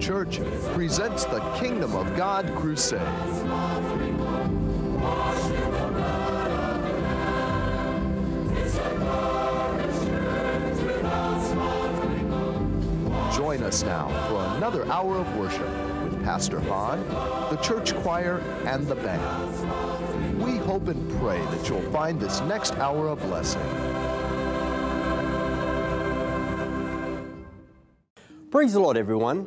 Church presents the Kingdom of God Crusade. Join us now for another hour of worship with Pastor Hahn, the church choir, and the band. We hope and pray that you'll find this next hour a blessing. Praise the Lord, everyone.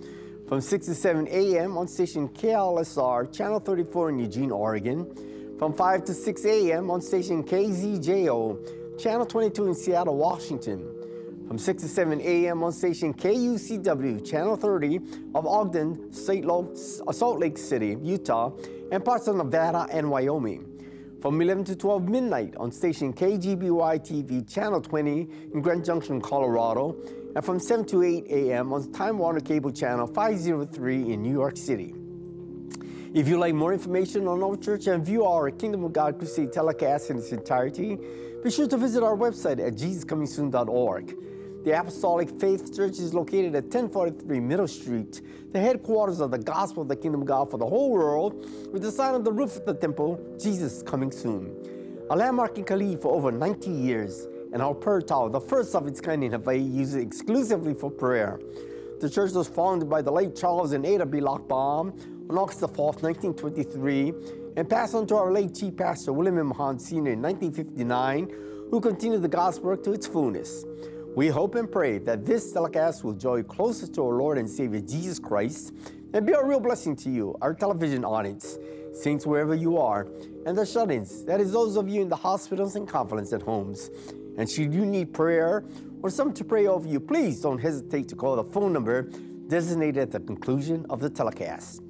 From 6 to 7 a.m. on station KLSR Channel 34 in Eugene, Oregon. From 5 to 6 a.m. on station KZJO Channel 22 in Seattle, Washington. From 6 to 7 a.m. on station KUCW Channel 30 of Ogden, Salt Lake City, Utah, and parts of Nevada and Wyoming from 11 to 12 midnight on station KGBY TV Channel 20 in Grand Junction, Colorado, and from 7 to 8 a.m. on Time Warner Cable Channel 503 in New York City. If you'd like more information on our church and view our Kingdom of God Crusade telecast in its entirety, be sure to visit our website at jesuscomingsoon.org. The Apostolic Faith Church is located at 1043 Middle Street, the headquarters of the Gospel of the Kingdom of God for the whole world, with the sign on the roof of the temple, Jesus coming soon. A landmark in Kalihi for over 90 years, and our prayer tower, the first of its kind in Hawaii, used exclusively for prayer. The church was founded by the late Charles and Ada B. Lochbaum on August 4, 1923, and passed on to our late Chief Pastor William M. Hahn Sr. in 1959, who continued the gospel work to its fullness. We hope and pray that this telecast will draw you closer to our Lord and Savior Jesus Christ and be a real blessing to you, our television audience, saints wherever you are, and the shut ins, that is, those of you in the hospitals and convalescent at homes. And should you need prayer or someone to pray over you, please don't hesitate to call the phone number designated at the conclusion of the telecast.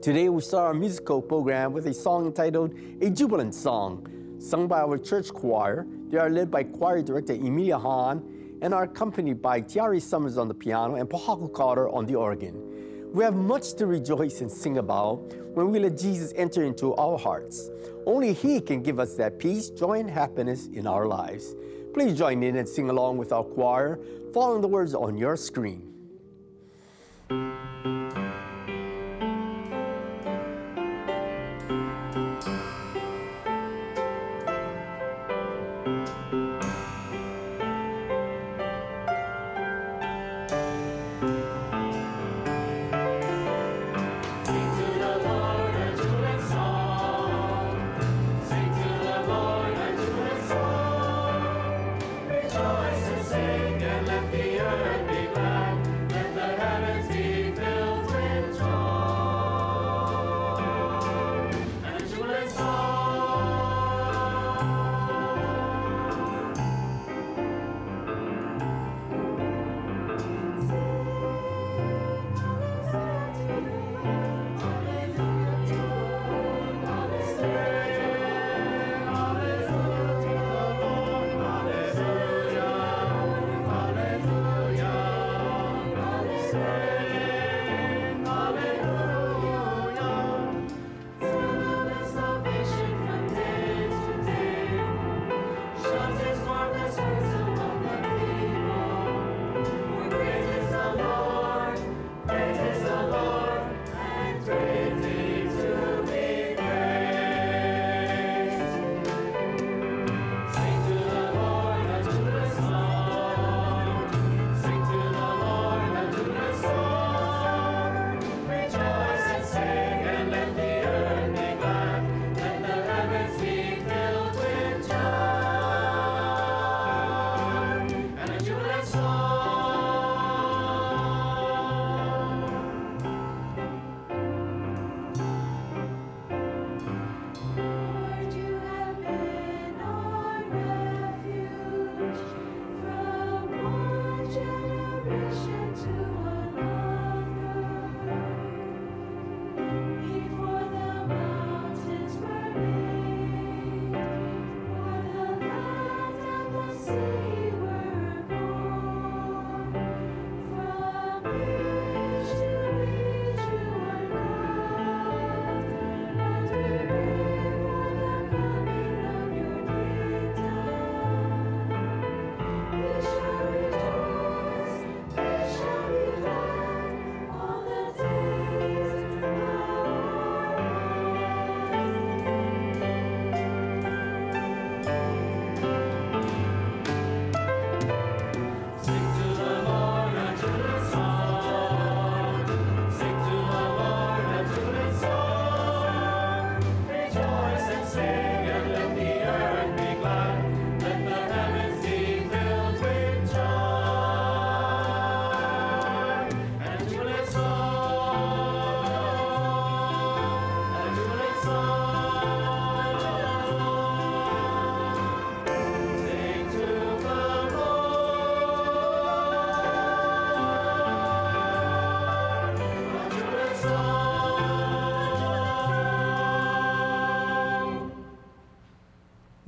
Today we start our musical program with a song entitled A Jubilant Song, sung by our church choir. They are led by choir director Emilia Hahn and are accompanied by Tiari Summers on the piano and Pohaku Carter on the organ. We have much to rejoice and sing about when we let Jesus enter into our hearts. Only He can give us that peace, joy, and happiness in our lives. Please join in and sing along with our choir, following the words on your screen.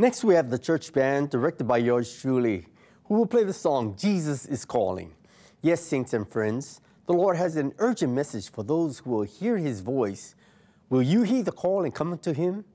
Next, we have the church band, directed by yours truly, who will play the song Jesus is Calling. Yes, saints and friends, the Lord has an urgent message for those who will hear his voice. Will you heed the call and come to him?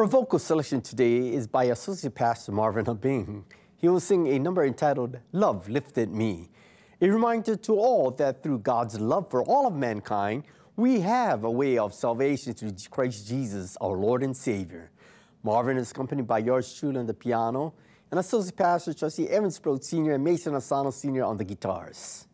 Our vocal selection today is by Associate Pastor Marvin Habing. He will sing a number entitled Love Lifted Me, a reminder to all that through God's love for all of mankind, we have a way of salvation through Christ Jesus, our Lord and Savior. Marvin is accompanied by yours truly on the piano, and Associate Pastor Trustee Evans Sproat Sr. and Mason Asano Sr. on the guitars.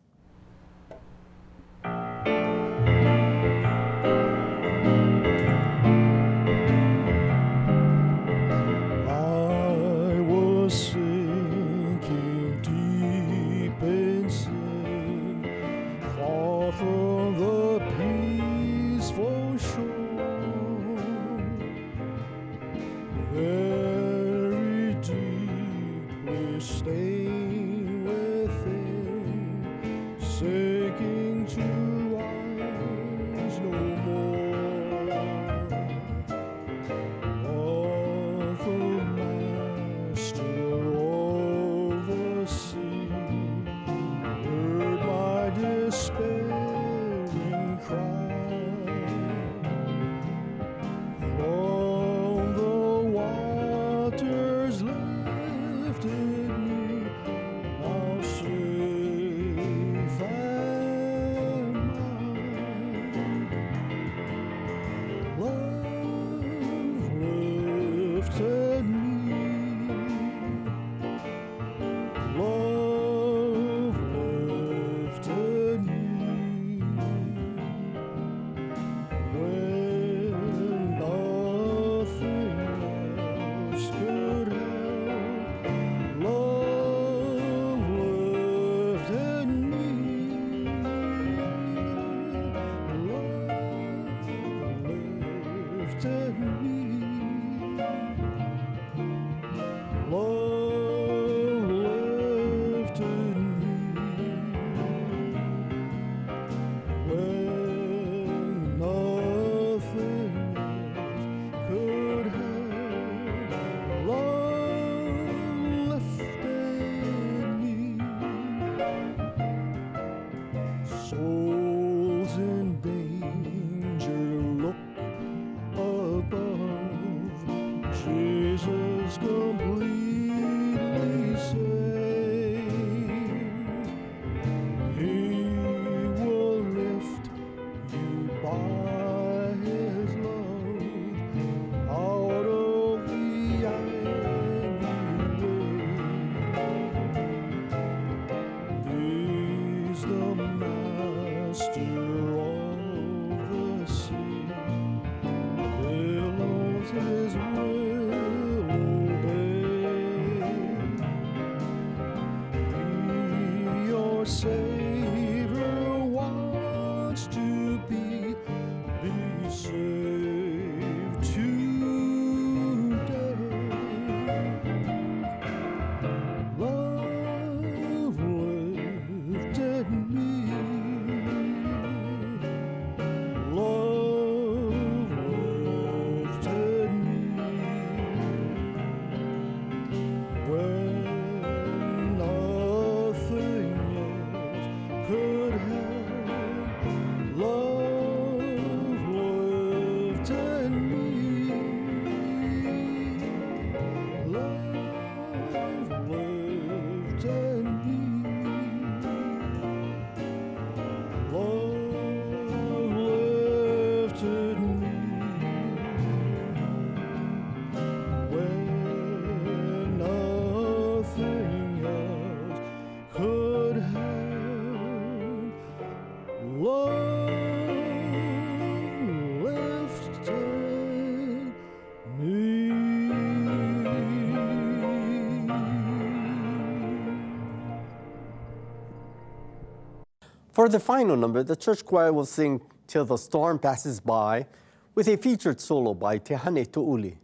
For the final number, the church choir will sing Till the Storm Passes By with a featured solo by Tehane Tu'uli.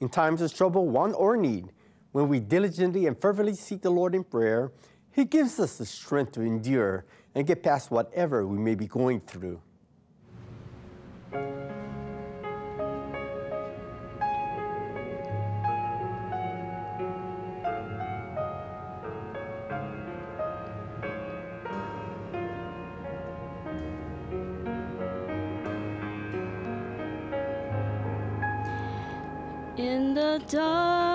In times of trouble, want or need, when we diligently and fervently seek the Lord in prayer, He gives us the strength to endure and get past whatever we may be going through. The dark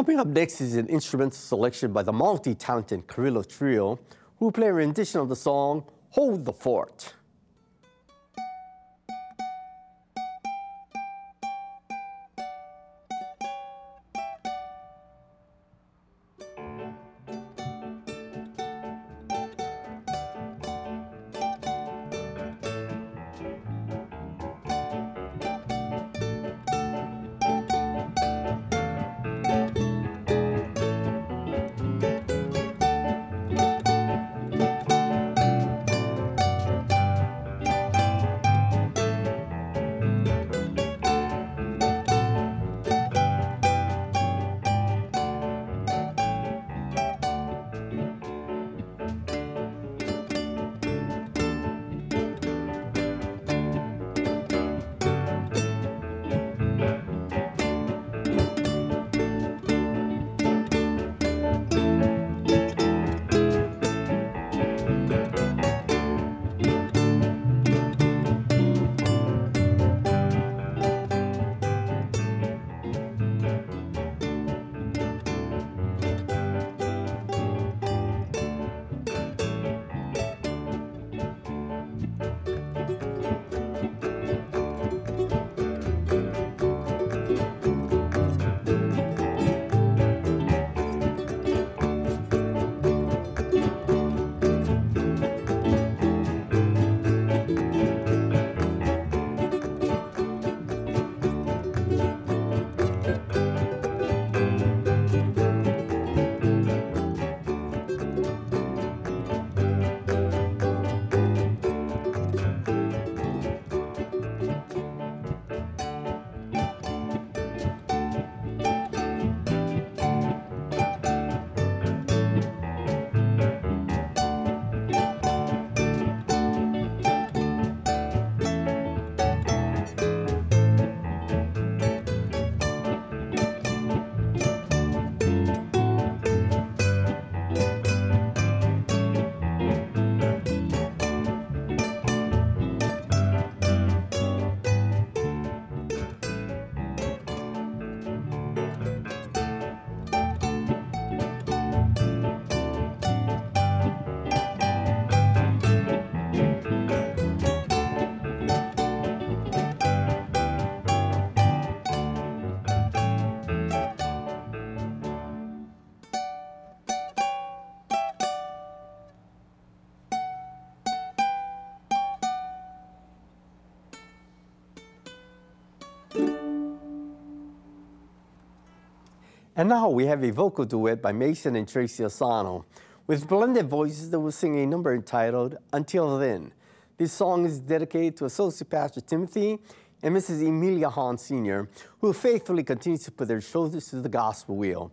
Coming up next is an instrumental selection by the multi-talented Carrillo Trio, who play a rendition of the song Hold the Fort. And now we have a vocal duet by Mason and Tracy Asano. With blended voices, they will sing a number entitled Until Then. This song is dedicated to Associate Pastor Timothy and Mrs. Emilia Hahn Sr., who faithfully continue to put their shoulders to the gospel wheel.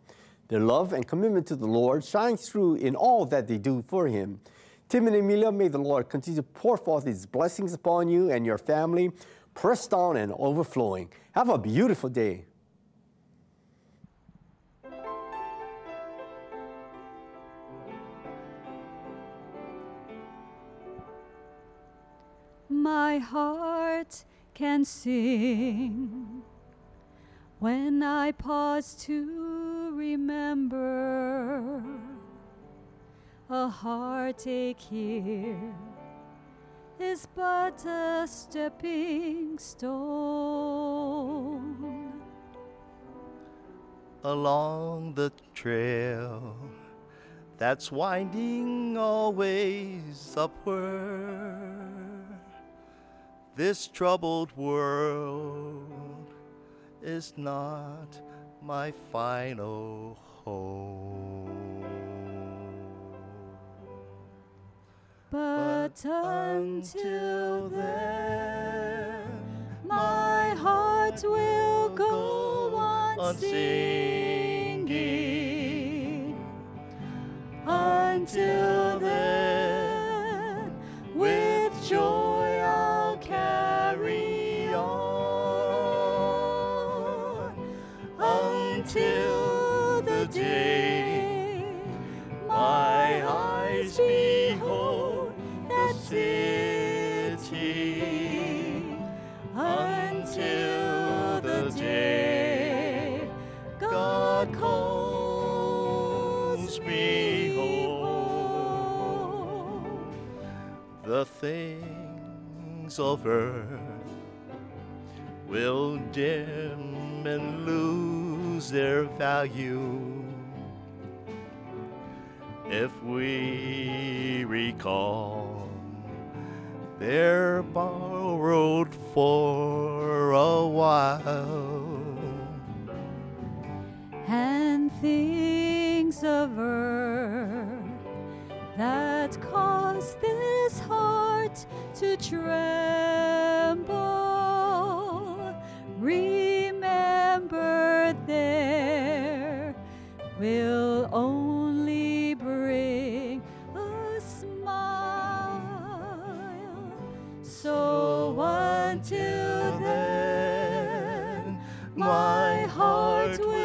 Their love and commitment to the Lord shines through in all that they do for Him. Tim and Emilia, may the Lord continue to pour forth His blessings upon you and your family, pressed on and overflowing. Have a beautiful day. My heart can sing when I pause to remember a heartache here is but a stepping stone. along the trail that's winding always upward. This troubled world is not my final home. But until then, my heart will go on singing. Until then, things of earth will dim and lose their value if we recall they're borrowed for a while. and things of earth that cause this heart to tremble. Remember, there will only bring a smile. So until then, my heart will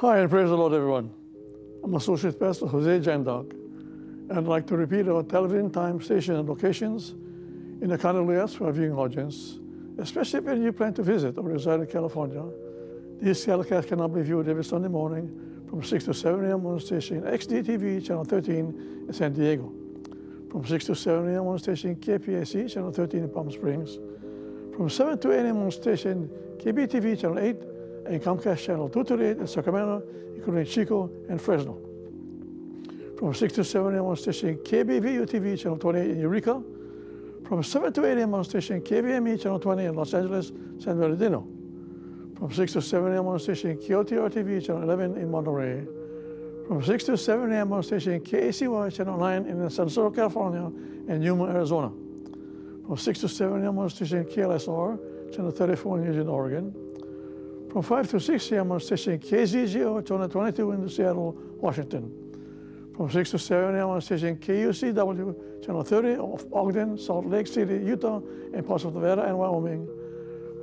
Hi, and praise the Lord, everyone. I'm Associate Pastor Jose Jandok, and I'd like to repeat our television time, station, and locations in the Canada US for our viewing audience, especially when you plan to visit or reside in California. These telecasts can now be viewed every Sunday morning from 6 to 7 a.m. on station XDTV, Channel 13 in San Diego, from 6 to 7 a.m. on station KPAC, Channel 13 in Palm Springs, from 7 to 8 a.m. on station KBTV, Channel 8, and Comcast Channel 238 in Sacramento, including Chico and Fresno. From 6 to 7 a.m. on station KBVU TV, Channel 28 in Eureka. From 7 to 8 a.m. on station KVME, Channel 20 in Los Angeles, San Bernardino. From 6 to 7 a.m. on station KOTR TV, Channel 11 in Monterey. From 6 to 7 a.m. on station KACY, Channel 9 in San Siro, California, and Yuma, Arizona. From 6 to 7 a.m. on station KLSR, Channel 34 in Eugene, Oregon. From 5 to 6 a.m. on station KZGO, Channel 22 in Seattle, Washington. From 6 to 7 a.m. on station KUCW, Channel 30 of Ogden, Salt Lake City, Utah, and parts of Nevada and Wyoming.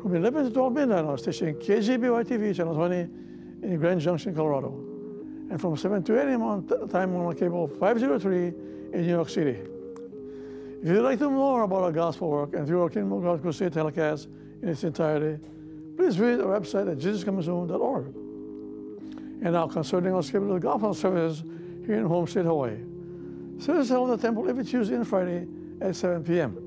From 11 to 12 midnight on station KGBY TV, Channel 20 in Grand Junction, Colorado. And from 7 to 8 a.m. on time on cable 503 in New York City. If you'd like to know more about our gospel work and view our Kingdom of God Crusade telecast in its entirety, please visit our website at jesuscomingsoon.org. And now concerning our scheduled gospel services here in Homestead, Hawaii. Service held at the temple every Tuesday and Friday at 7 p.m.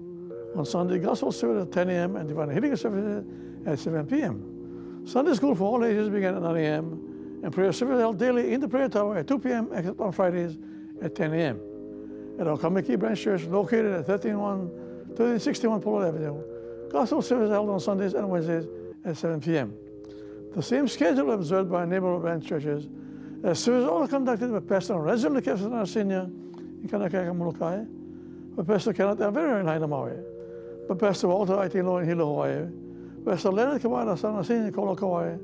On Sunday, gospel service at 10 a.m. and divine healing service at 7 p.m. Sunday school for all ages began at 9 a.m. and prayer service held daily in the prayer tower at 2 p.m. except on Fridays at 10 a.m. At our Kamiki Branch Church located at 131 1361 Polo Avenue, gospel service held on Sundays and Wednesdays at 7 p.m. The same schedule observed by neighborhood churches The service all conducted by Pastor Renzo Lekefsana Senior in Kaunakakai Molokai, by Pastor Kenneth Avera in Haina Maui, by Pastor Walter Aitilo in Hilo, Hawaii, Pastor Leonard Kawada Sana Senior in Kolo, Kauai,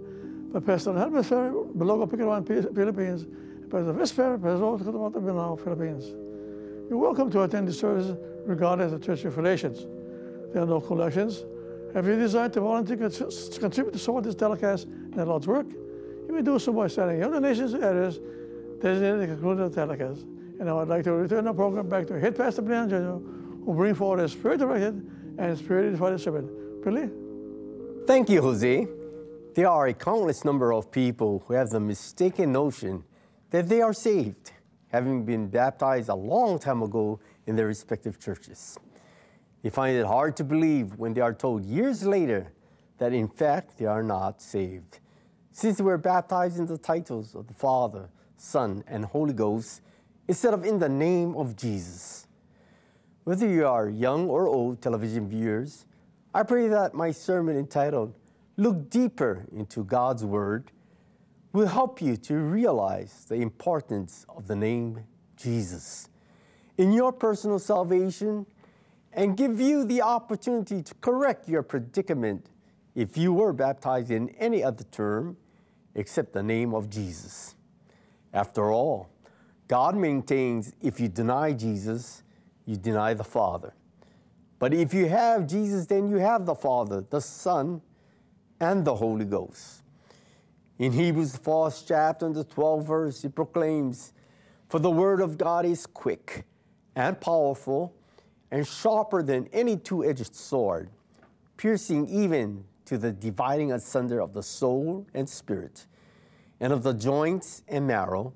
by Pastor Herbert Ferry, Belogo Picawan, Philippines, Pastor Vis Ferry, Pastor Walter Kawata Binao, Philippines. You're welcome to attend the service regardless of church affiliations. There are no collections. If you desire to volunteer to contribute to support this telecast and the Lord's work, you may do so by sending your donations to areas designated to conclude the telecast. And I would like to return the program back to Head Pastor Brian Jr., who bring forward a spirit-directed and spirit-inspired sermon. Billy? Thank you, Jose. There are a countless number of people who have the mistaken notion that they are saved, having been baptized a long time ago in their respective churches. They find it hard to believe when they are told years later that in fact they are not saved. Since were baptized in the titles of the Father, Son, and Holy Ghost instead of in the name of Jesus. Whether you are young or old television viewers, I pray that my sermon entitled Look Deeper into God's Word will help you to realize the importance of the name Jesus in your personal salvation and give you the opportunity to correct your predicament if you were baptized in any other term except the name of Jesus. After all, God maintains if you deny Jesus, you deny the Father. But if you have Jesus, then you have the Father, the Son, and the Holy Ghost. In Hebrews, the fourth chapter, and the 12th verse, it proclaims, For the word of God is quick and powerful and sharper than any two edged sword, piercing even to the dividing asunder of the soul and spirit, and of the joints and marrow,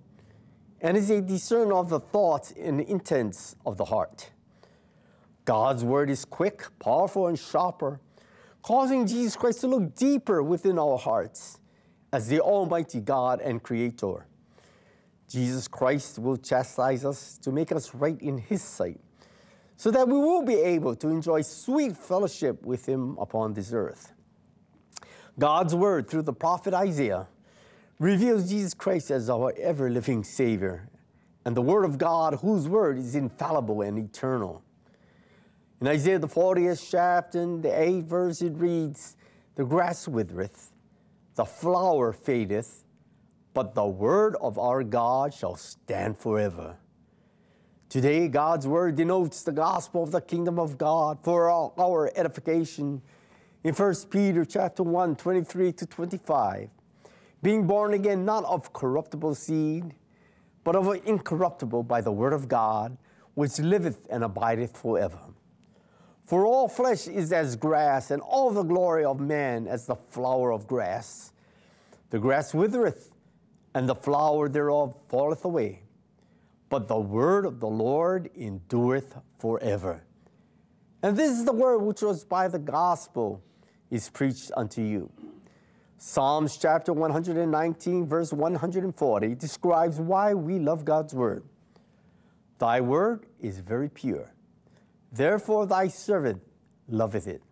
and is a discerner of the thoughts and intents of the heart. God's word is quick, powerful, and sharper, causing Jesus Christ to look deeper within our hearts as the Almighty God and Creator. Jesus Christ will chastise us to make us right in His sight, so that we will be able to enjoy sweet fellowship with Him upon this earth. God's word through the prophet Isaiah reveals Jesus Christ as our ever living Savior, and the Word of God, whose word is infallible and eternal. In Isaiah, the 40th chapter, the 8th verse, it reads, The grass withereth, the flower fadeth, but the word of our God shall stand forever. Today, God's word denotes the gospel of the kingdom of God for our, edification. In 1 Peter chapter 1, 23 to 25, being born again not of corruptible seed, but of incorruptible by the word of God, which liveth and abideth forever. For all flesh is as grass, and all the glory of man as the flower of grass. The grass withereth, and the flower thereof falleth away. But the word of the Lord endureth forever. And this is the word which was by the gospel is preached unto you. Psalms chapter 119, verse 140 describes why we love God's word. Thy word is very pure. Therefore, thy servant loveth it.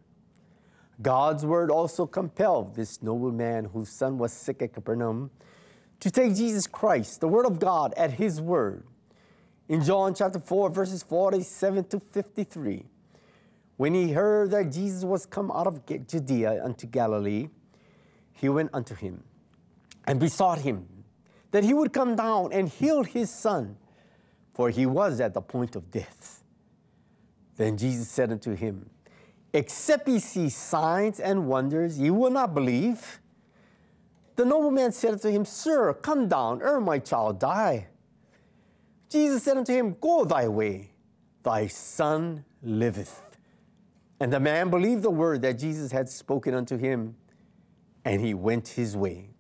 God's word also compelled this noble man whose son was sick at Capernaum to take Jesus Christ, the word of God, at his word. In John chapter 4, verses 47 to 53, when he heard that Jesus was come out of Judea unto Galilee, he went unto him and besought him that he would come down and heal his son, for he was at the point of death. Then Jesus said unto him, Except ye see signs and wonders, ye will not believe. The nobleman said unto him, Sir, come down, ere my child die. Jesus said unto him, Go thy way, thy son liveth. And the man believed the word that Jesus had spoken unto him, and he went his way.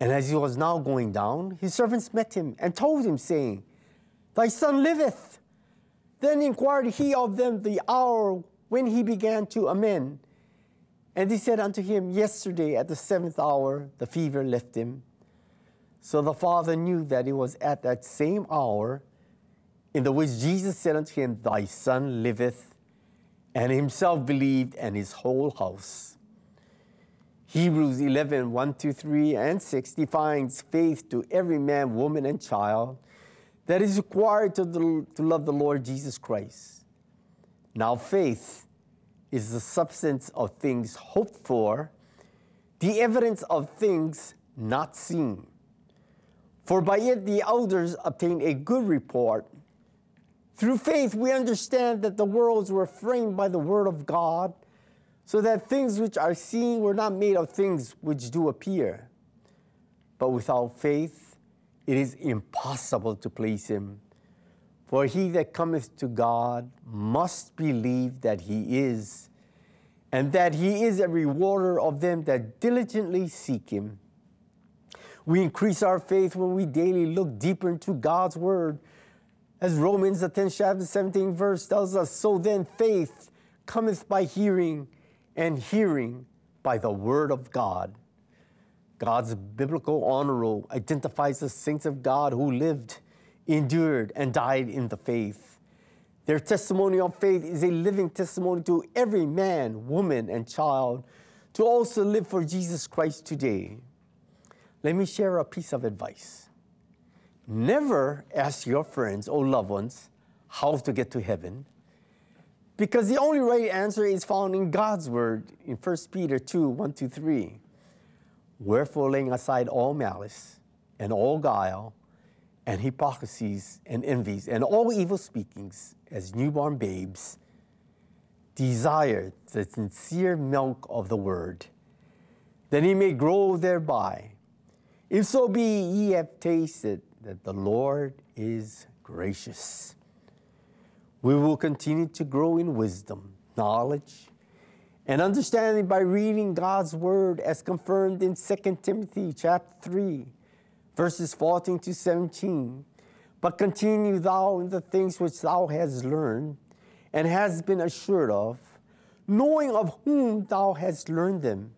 And as he was now going down, his servants met him and told him, saying, Thy son liveth. Then inquired he of them the hour when he began to amend. And he said unto him, Yesterday at the seventh hour the fever left him. So the father knew that it was at that same hour in the which Jesus said unto him, Thy son liveth, and himself believed, and his whole house. Hebrews 11, 1 to 3 and 6 defines faith to every man, woman, and child that is required to, the, to love the Lord Jesus Christ. Now, faith is the substance of things hoped for, the evidence of things not seen. For by it the elders obtained a good report. Through faith, we understand that the worlds were framed by the word of God, so that things which are seen were not made of things which do appear. But without faith, it is impossible to please him. For he that cometh to God must believe that he is, and that he is a rewarder of them that diligently seek him. We increase our faith when we daily look deeper into God's word. As Romans, the 10th chapter, 17 verse tells us, so then faith cometh by hearing, and hearing by the word of God. God's biblical honor roll identifies the saints of God who lived, endured, and died in the faith. Their testimony of faith is a living testimony to every man, woman, and child to also live for Jesus Christ today. Let me share a piece of advice. Never ask your friends or loved ones how to get to heaven because the only right answer is found in God's word in 1 Peter 2 1 to 3. Wherefore, laying aside all malice and all guile and hypocrisies and envies and all evil speakings as newborn babes, desire the sincere milk of the word, that he may grow thereby. If so be ye have tasted that the Lord is gracious. We will continue to grow in wisdom, knowledge, and understanding by reading God's word as confirmed in 2 Timothy chapter 3, verses 14 to 17. But continue thou in the things which thou hast learned and hast been assured of, knowing of whom thou hast learned them,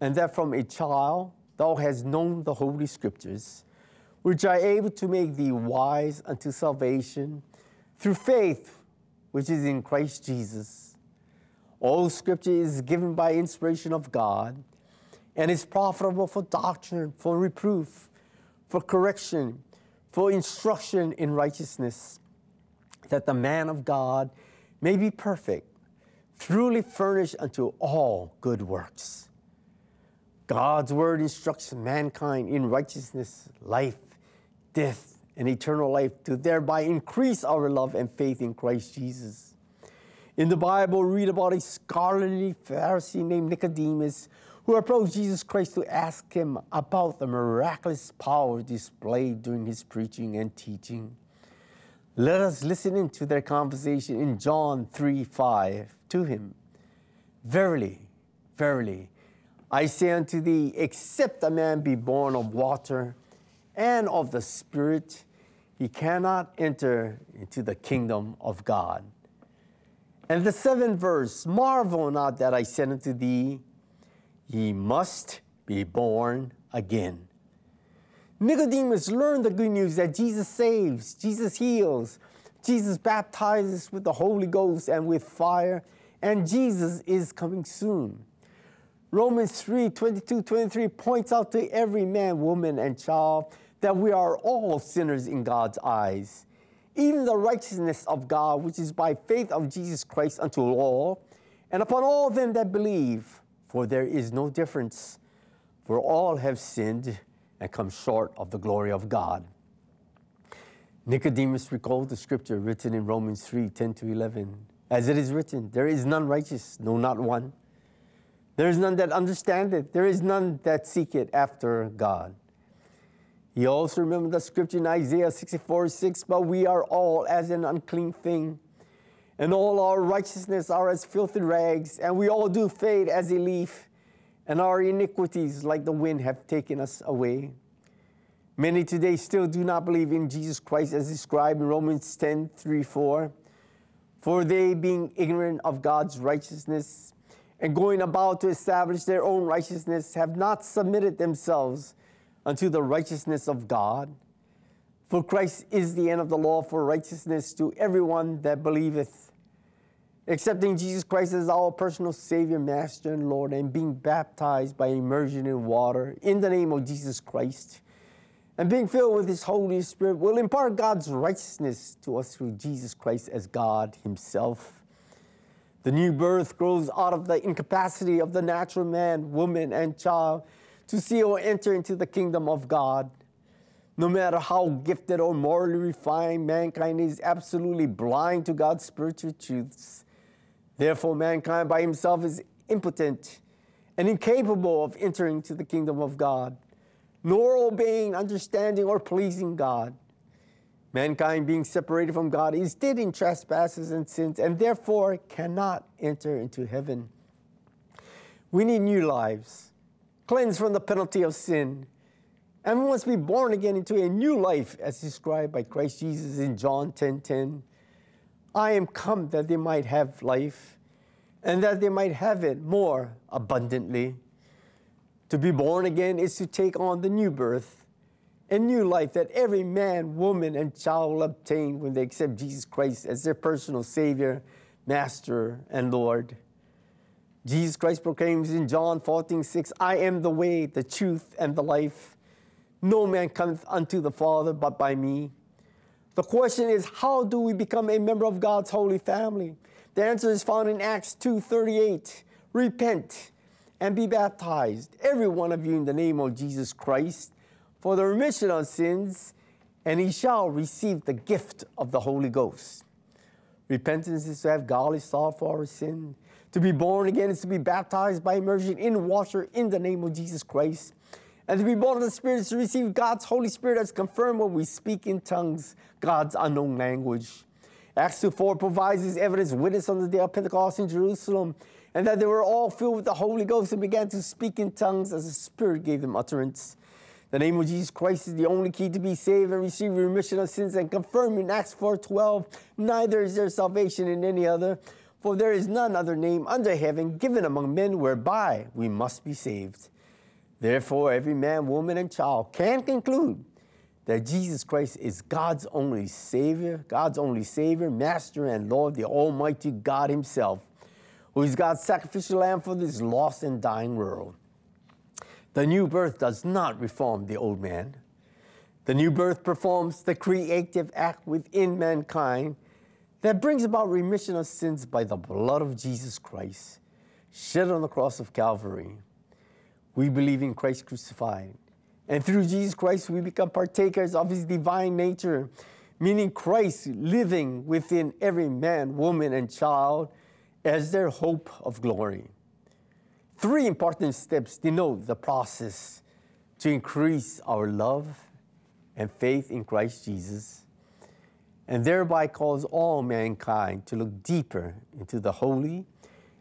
and that from a child thou hast known the holy scriptures, which are able to make thee wise unto salvation through faith which is in Christ Jesus. All scripture is given by inspiration of God and is profitable for doctrine, for reproof, for correction, for instruction in righteousness, that the man of God may be perfect, truly furnished unto all good works. God's word instructs mankind in righteousness, life, death, and eternal life to thereby increase our love and faith in Christ Jesus. In the Bible, read about a scholarly Pharisee named Nicodemus who approached Jesus Christ to ask him about the miraculous power displayed during his preaching and teaching. Let us listen into their conversation in John 3 5 to him. Verily, verily, I say unto thee, except a man be born of water and of the Spirit, he cannot enter into the kingdom of God. And the seventh verse, marvel not that I said unto thee, ye must be born again. Nicodemus learned the good news that Jesus saves, Jesus heals, Jesus baptizes with the Holy Ghost and with fire, and Jesus is coming soon. Romans 3 22 23 points out to every man, woman, and child that we are all sinners in God's eyes. Even the righteousness of God, which is by faith of Jesus Christ unto all, and upon all them that believe, for there is no difference, for all have sinned and come short of the glory of God. Nicodemus recalled the scripture written in Romans 3 10 to 11. As it is written, there is none righteous, no, not one. There is none that understand it. there is none that seek it after God. You also remember the scripture in Isaiah 64 6, but we are all as an unclean thing, and all our righteousness are as filthy rags, and we all do fade as a leaf, and our iniquities, like the wind, have taken us away. Many today still do not believe in Jesus Christ as described in Romans 10 3 4. For they, being ignorant of God's righteousness and going about to establish their own righteousness, have not submitted themselves unto the righteousness of God. For Christ is the end of the law for righteousness to everyone that believeth. accepting Jesus Christ as our personal Savior, Master, and Lord, and being baptized by immersion in water in the name of Jesus Christ, and being filled with His Holy Spirit will impart God's righteousness to us through Jesus Christ as God Himself. The new birth grows out of the incapacity of the natural man, woman, and child to see or enter into the kingdom of God. No matter how gifted or morally refined, mankind is absolutely blind to God's spiritual truths. Therefore, mankind by himself is impotent and incapable of entering to the kingdom of God, nor obeying, understanding, or pleasing God. Mankind being separated from God is dead in trespasses and sins, and therefore cannot enter into heaven. We need new lives, cleansed from the penalty of sin, and we must be born again into a new life as described by Christ Jesus in John 10:10. 10, 10. I am come that they might have life and that they might have it more abundantly. To be born again is to take on the new birth and new life that every man, woman, and child will obtain when they accept Jesus Christ as their personal Savior, Master, and Lord. Jesus Christ proclaims in John 14, 6, I am the way, the truth, and the life. No man cometh unto the Father but by me. The question is, how do we become a member of God's holy family? The answer is found in Acts 2:38. Repent and be baptized, every one of you in the name of Jesus Christ, for the remission of sins, and he shall receive the gift of the Holy Ghost. Repentance is to have godly thought for our sin. To be born again is to be baptized by immersion in water in the name of Jesus Christ. And to be born of the Spirit is to receive God's Holy Spirit as confirmed when we speak in tongues, God's unknown language. Acts 2 4 provides his evidence witness on the day of Pentecost in Jerusalem, and that they were all filled with the Holy Ghost and began to speak in tongues as the Spirit gave them utterance. The name of Jesus Christ is the only key to be saved and receive remission of sins and confirmed in Acts 4:12. Neither is there salvation in any other, for there is none other name under heaven given among men whereby we must be saved. Therefore, every man, woman, and child can conclude that Jesus Christ is God's only Savior, God's only Savior, Master, and Lord, the Almighty God Himself, who is God's sacrificial lamb for this lost and dying world. The new birth does not reform the old man. The new birth performs the creative act within mankind that brings about remission of sins by the blood of Jesus Christ, shed on the cross of Calvary. We believe in Christ crucified. And through Jesus Christ, we become partakers of his divine nature, meaning Christ living within every man, woman, and child as their hope of glory. Three important steps denote the process to increase our love and faith in Christ Jesus, and thereby cause all mankind to look deeper into the holy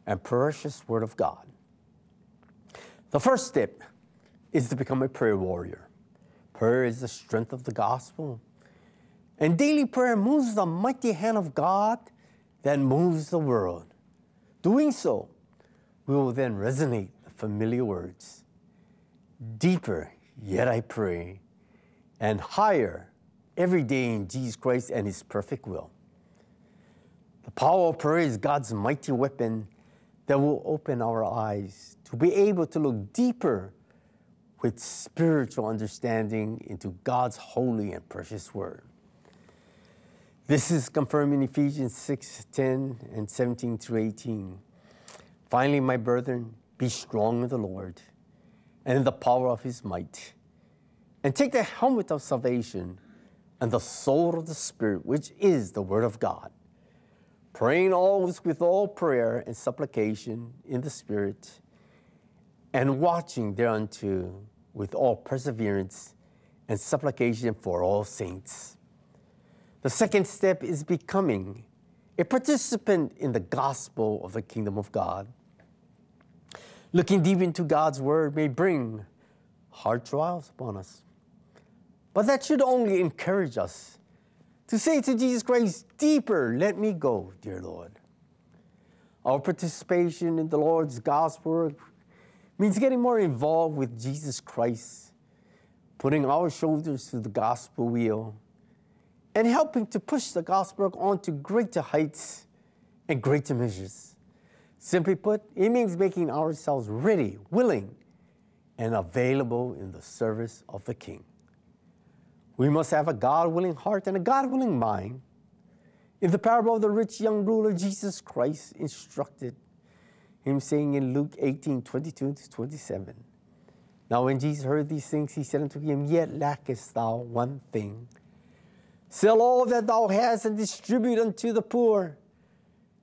and precious Word of God. The first step is to become a prayer warrior. Prayer is the strength of the gospel. And daily prayer moves the mighty hand of God that moves the world. Doing so, we will then resonate the familiar words Deeper, yet I pray, and higher every day in Jesus Christ and His perfect will. The power of prayer is God's mighty weapon that will open our eyes to be able to look deeper with spiritual understanding into God's holy and precious word. This is confirmed in Ephesians 6 10 and 17 through 18. Finally, my brethren, be strong in the Lord and in the power of his might. And take the helmet of salvation and the sword of the Spirit, which is the word of God. Praying always with all prayer and supplication in the Spirit, and watching thereunto with all perseverance and supplication for all saints. The second step is becoming a participant in the gospel of the kingdom of God. Looking deep into God's word may bring hard trials upon us, but that should only encourage us to say to Jesus Christ, Deeper, let me go, dear Lord. Our participation in the Lord's gospel means getting more involved with Jesus Christ, putting our shoulders to the gospel wheel, and helping to push the gospel on to greater heights and greater measures. Simply put, it means making ourselves ready, willing, and available in the service of the King. We must have a God willing heart and a God willing mind. In the parable of the rich young ruler, Jesus Christ instructed him, saying in Luke 18 22 to 27. Now, when Jesus heard these things, he said unto him, Yet lackest thou one thing. Sell all that thou hast and distribute unto the poor,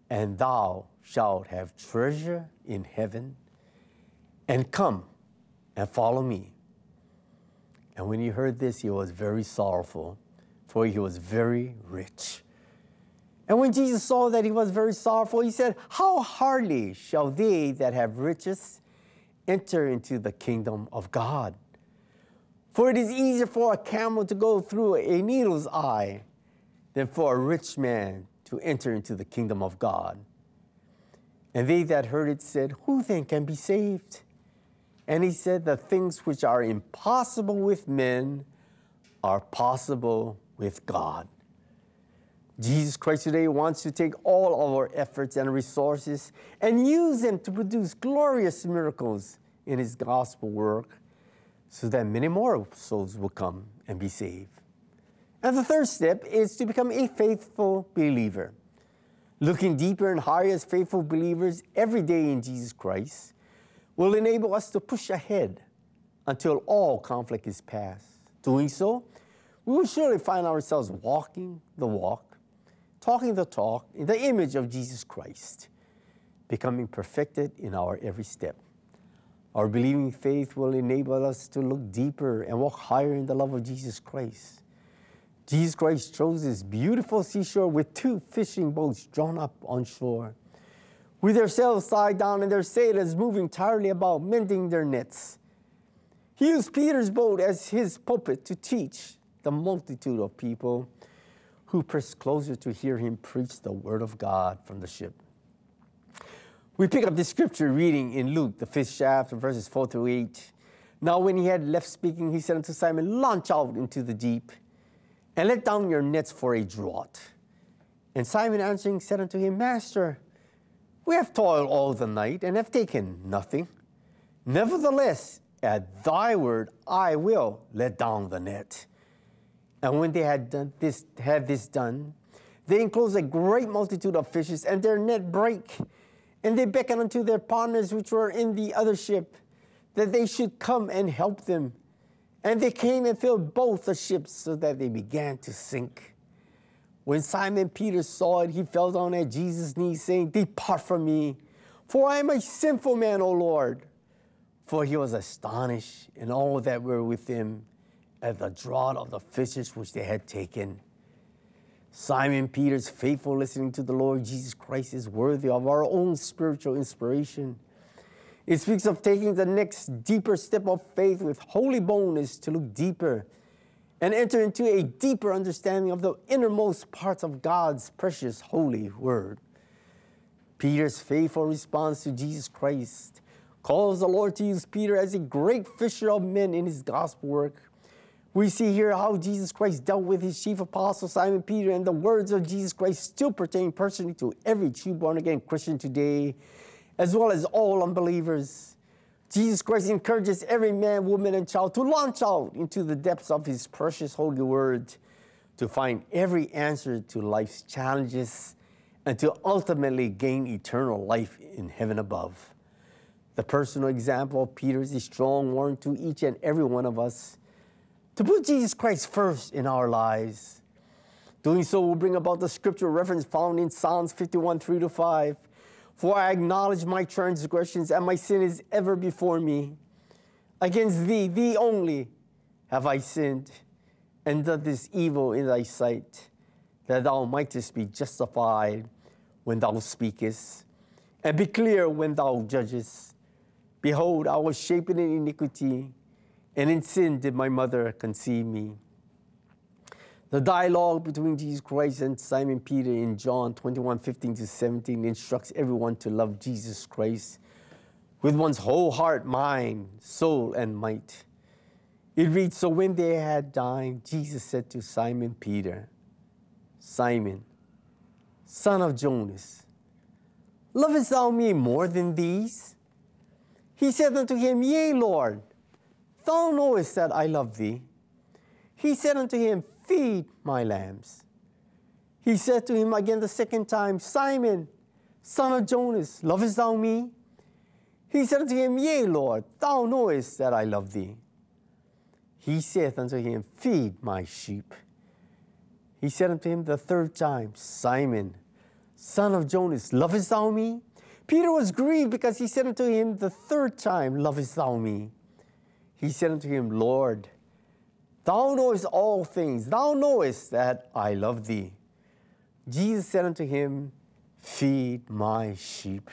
and thou shalt have treasure in heaven. And come and follow me. And when he heard this, he was very sorrowful, for he was very rich. And when Jesus saw that he was very sorrowful, he said, How hardly shall they that have riches enter into the kingdom of God? For it is easier for a camel to go through a needle's eye than for a rich man to enter into the kingdom of God. And they that heard it said, Who then can be saved? And he said, The things which are impossible with men are possible with God. Jesus Christ today wants to take all of our efforts and resources and use them to produce glorious miracles in his gospel work so that many more souls will come and be saved. And the third step is to become a faithful believer. Looking deeper and higher as faithful believers every day in Jesus Christ will enable us to push ahead until all conflict is past. Doing so, we will surely find ourselves walking the walk, talking the talk in the image of Jesus Christ, becoming perfected in our every step. Our believing faith will enable us to look deeper and walk higher in the love of Jesus Christ. Jesus Christ chose this beautiful seashore with two fishing boats drawn up on shore, with their sails tied down and their sailors moving tiredly about, mending their nets. He used Peter's boat as his pulpit to teach the multitude of people who pressed closer to hear him preach the word of God from the ship. We pick up the scripture reading in Luke, the fifth chapter, verses 4 through 8. Now, when he had left speaking, he said unto Simon, Launch out into the deep and let down your nets for a draught. And Simon answering said unto him, Master, we have toiled all the night and have taken nothing. Nevertheless, at thy word I will let down the net. And when they had done this, had this done, they enclosed a great multitude of fishes, and their net brake. And they beckoned unto their partners which were in the other ship, that they should come and help them. And they came and filled both the ships, so that they began to sink. When Simon Peter saw it, he fell down at Jesus' knees, saying, Depart from me, for I am a sinful man, O Lord. For he was astonished, and all that were with him, at the draught of the fishes which they had taken. Simon Peter's faithful listening to the Lord Jesus Christ is worthy of our own spiritual inspiration. It speaks of taking the next deeper step of faith with holy boldness to look deeper and enter into a deeper understanding of the innermost parts of God's precious holy word. Peter's faithful response to Jesus Christ calls the Lord to use Peter as a great fisher of men in his gospel work. We see here how Jesus Christ dealt with his chief apostle Simon Peter, and the words of Jesus Christ still pertain personally to every true born again Christian today, as well as all unbelievers. Jesus Christ encourages every man, woman, and child to launch out into the depths of his precious holy word to find every answer to life's challenges and to ultimately gain eternal life in heaven above. The personal example of Peter is a strong warning to each and every one of us to put Jesus Christ first in our lives. Doing so will bring about the scripture reference found in Psalms 51 3 to 5. For I acknowledge my transgressions, and my sin is ever before me. Against thee, thee only, have I sinned, and done this evil in thy sight, that thou mightest be justified when thou speakest, and be clear when thou judgest. Behold, I was shapen in iniquity and in sin did my mother conceive me. The dialogue between Jesus Christ and Simon Peter in John 21 15 to 17 instructs everyone to love Jesus Christ with one's whole heart, mind, soul, and might. It reads So when they had dined, Jesus said to Simon Peter, Simon, son of Jonas, Lovest thou me more than these? He said unto him, Yea, Lord, thou knowest that I love thee. He said unto him, Feed my lambs. He said to him again the second time, Simon, son of Jonas, lovest thou me? He said unto him, Yea, Lord, thou knowest that I love thee. He saith unto him, Feed my sheep. He said unto him the third time, Simon, son of Jonas, lovest thou me? Peter was grieved because he said unto him the third time, Lovest thou me? He said unto him, Lord, thou knowest all things, thou knowest that I love thee. Jesus said unto him, Feed my sheep.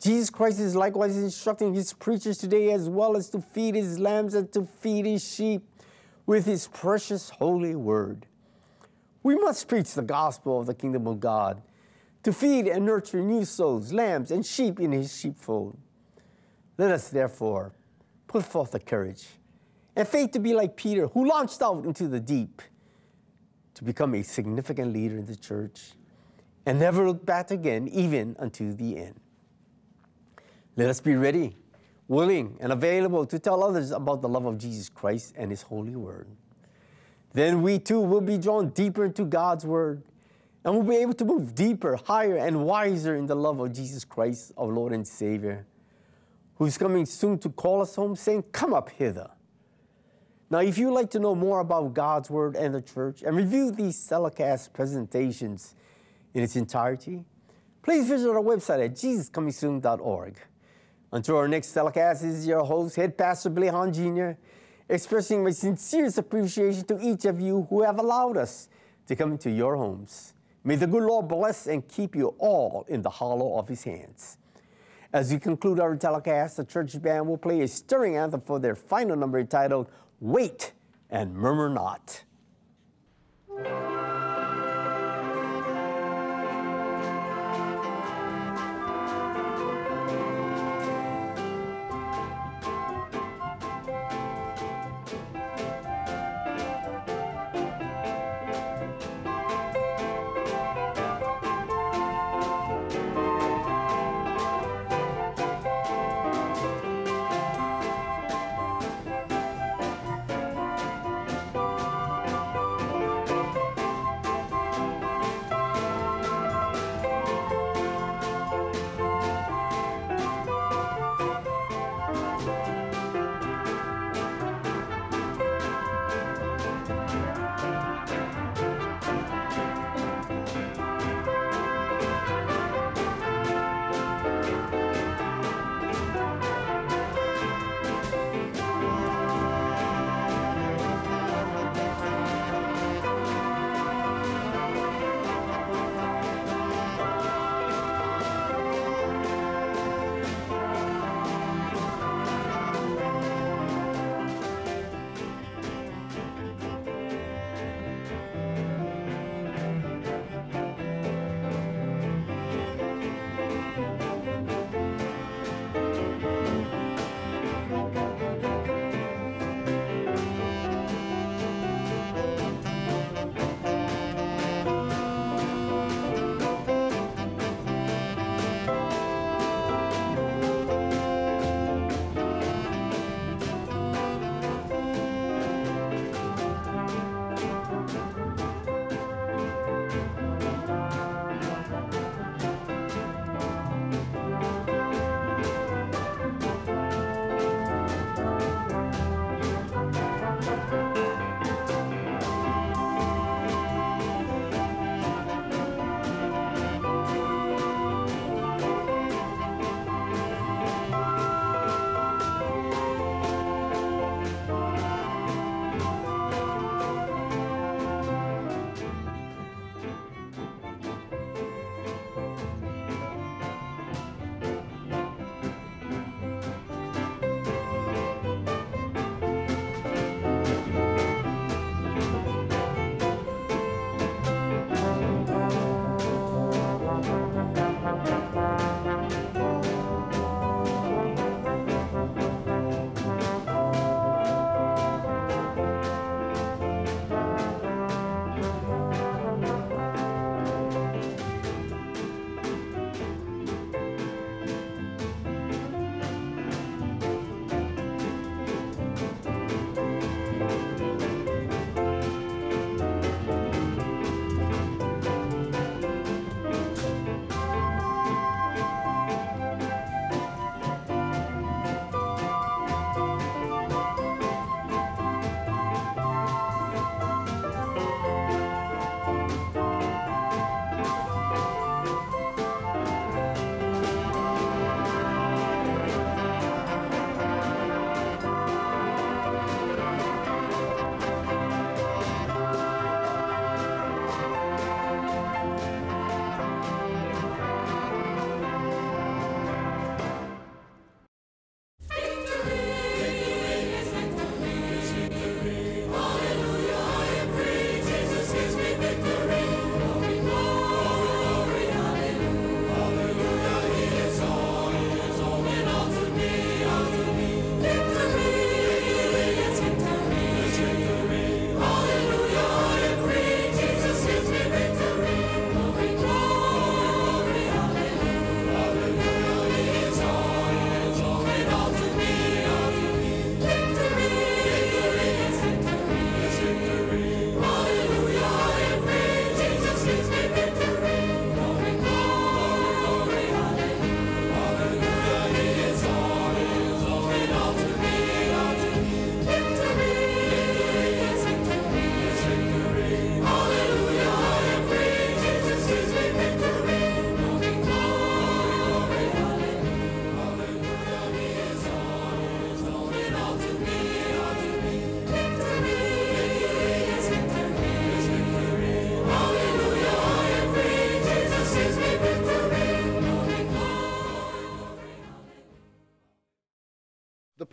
Jesus Christ is likewise instructing his preachers today as well as to feed his lambs and to feed his sheep with his precious holy word. We must preach the gospel of the kingdom of God to feed and nurture new souls, lambs, and sheep in his sheepfold. Let us therefore put forth the courage and faith to be like Peter, who launched out into the deep to become a significant leader in the church and never look back again, even unto the end. Let us be ready, willing, and available to tell others about the love of Jesus Christ and His holy word. Then we too will be drawn deeper into God's word and we'll be able to move deeper, higher, and wiser in the love of Jesus Christ, our Lord and Savior, who's coming soon to call us home, saying, Come up hither. Now, if you'd like to know more about God's Word and the church and review these telecast presentations in its entirety, please visit our website at jesuscomingsoon.org. Until our next telecast, this is your host, Head Pastor Billy Hahn Jr., expressing my sincerest appreciation to each of you who have allowed us to come into your homes. May the good Lord bless and keep you all in the hollow of his hands. As we conclude our telecast, the church band will play a stirring anthem for their final number entitled Wait and Murmur Not.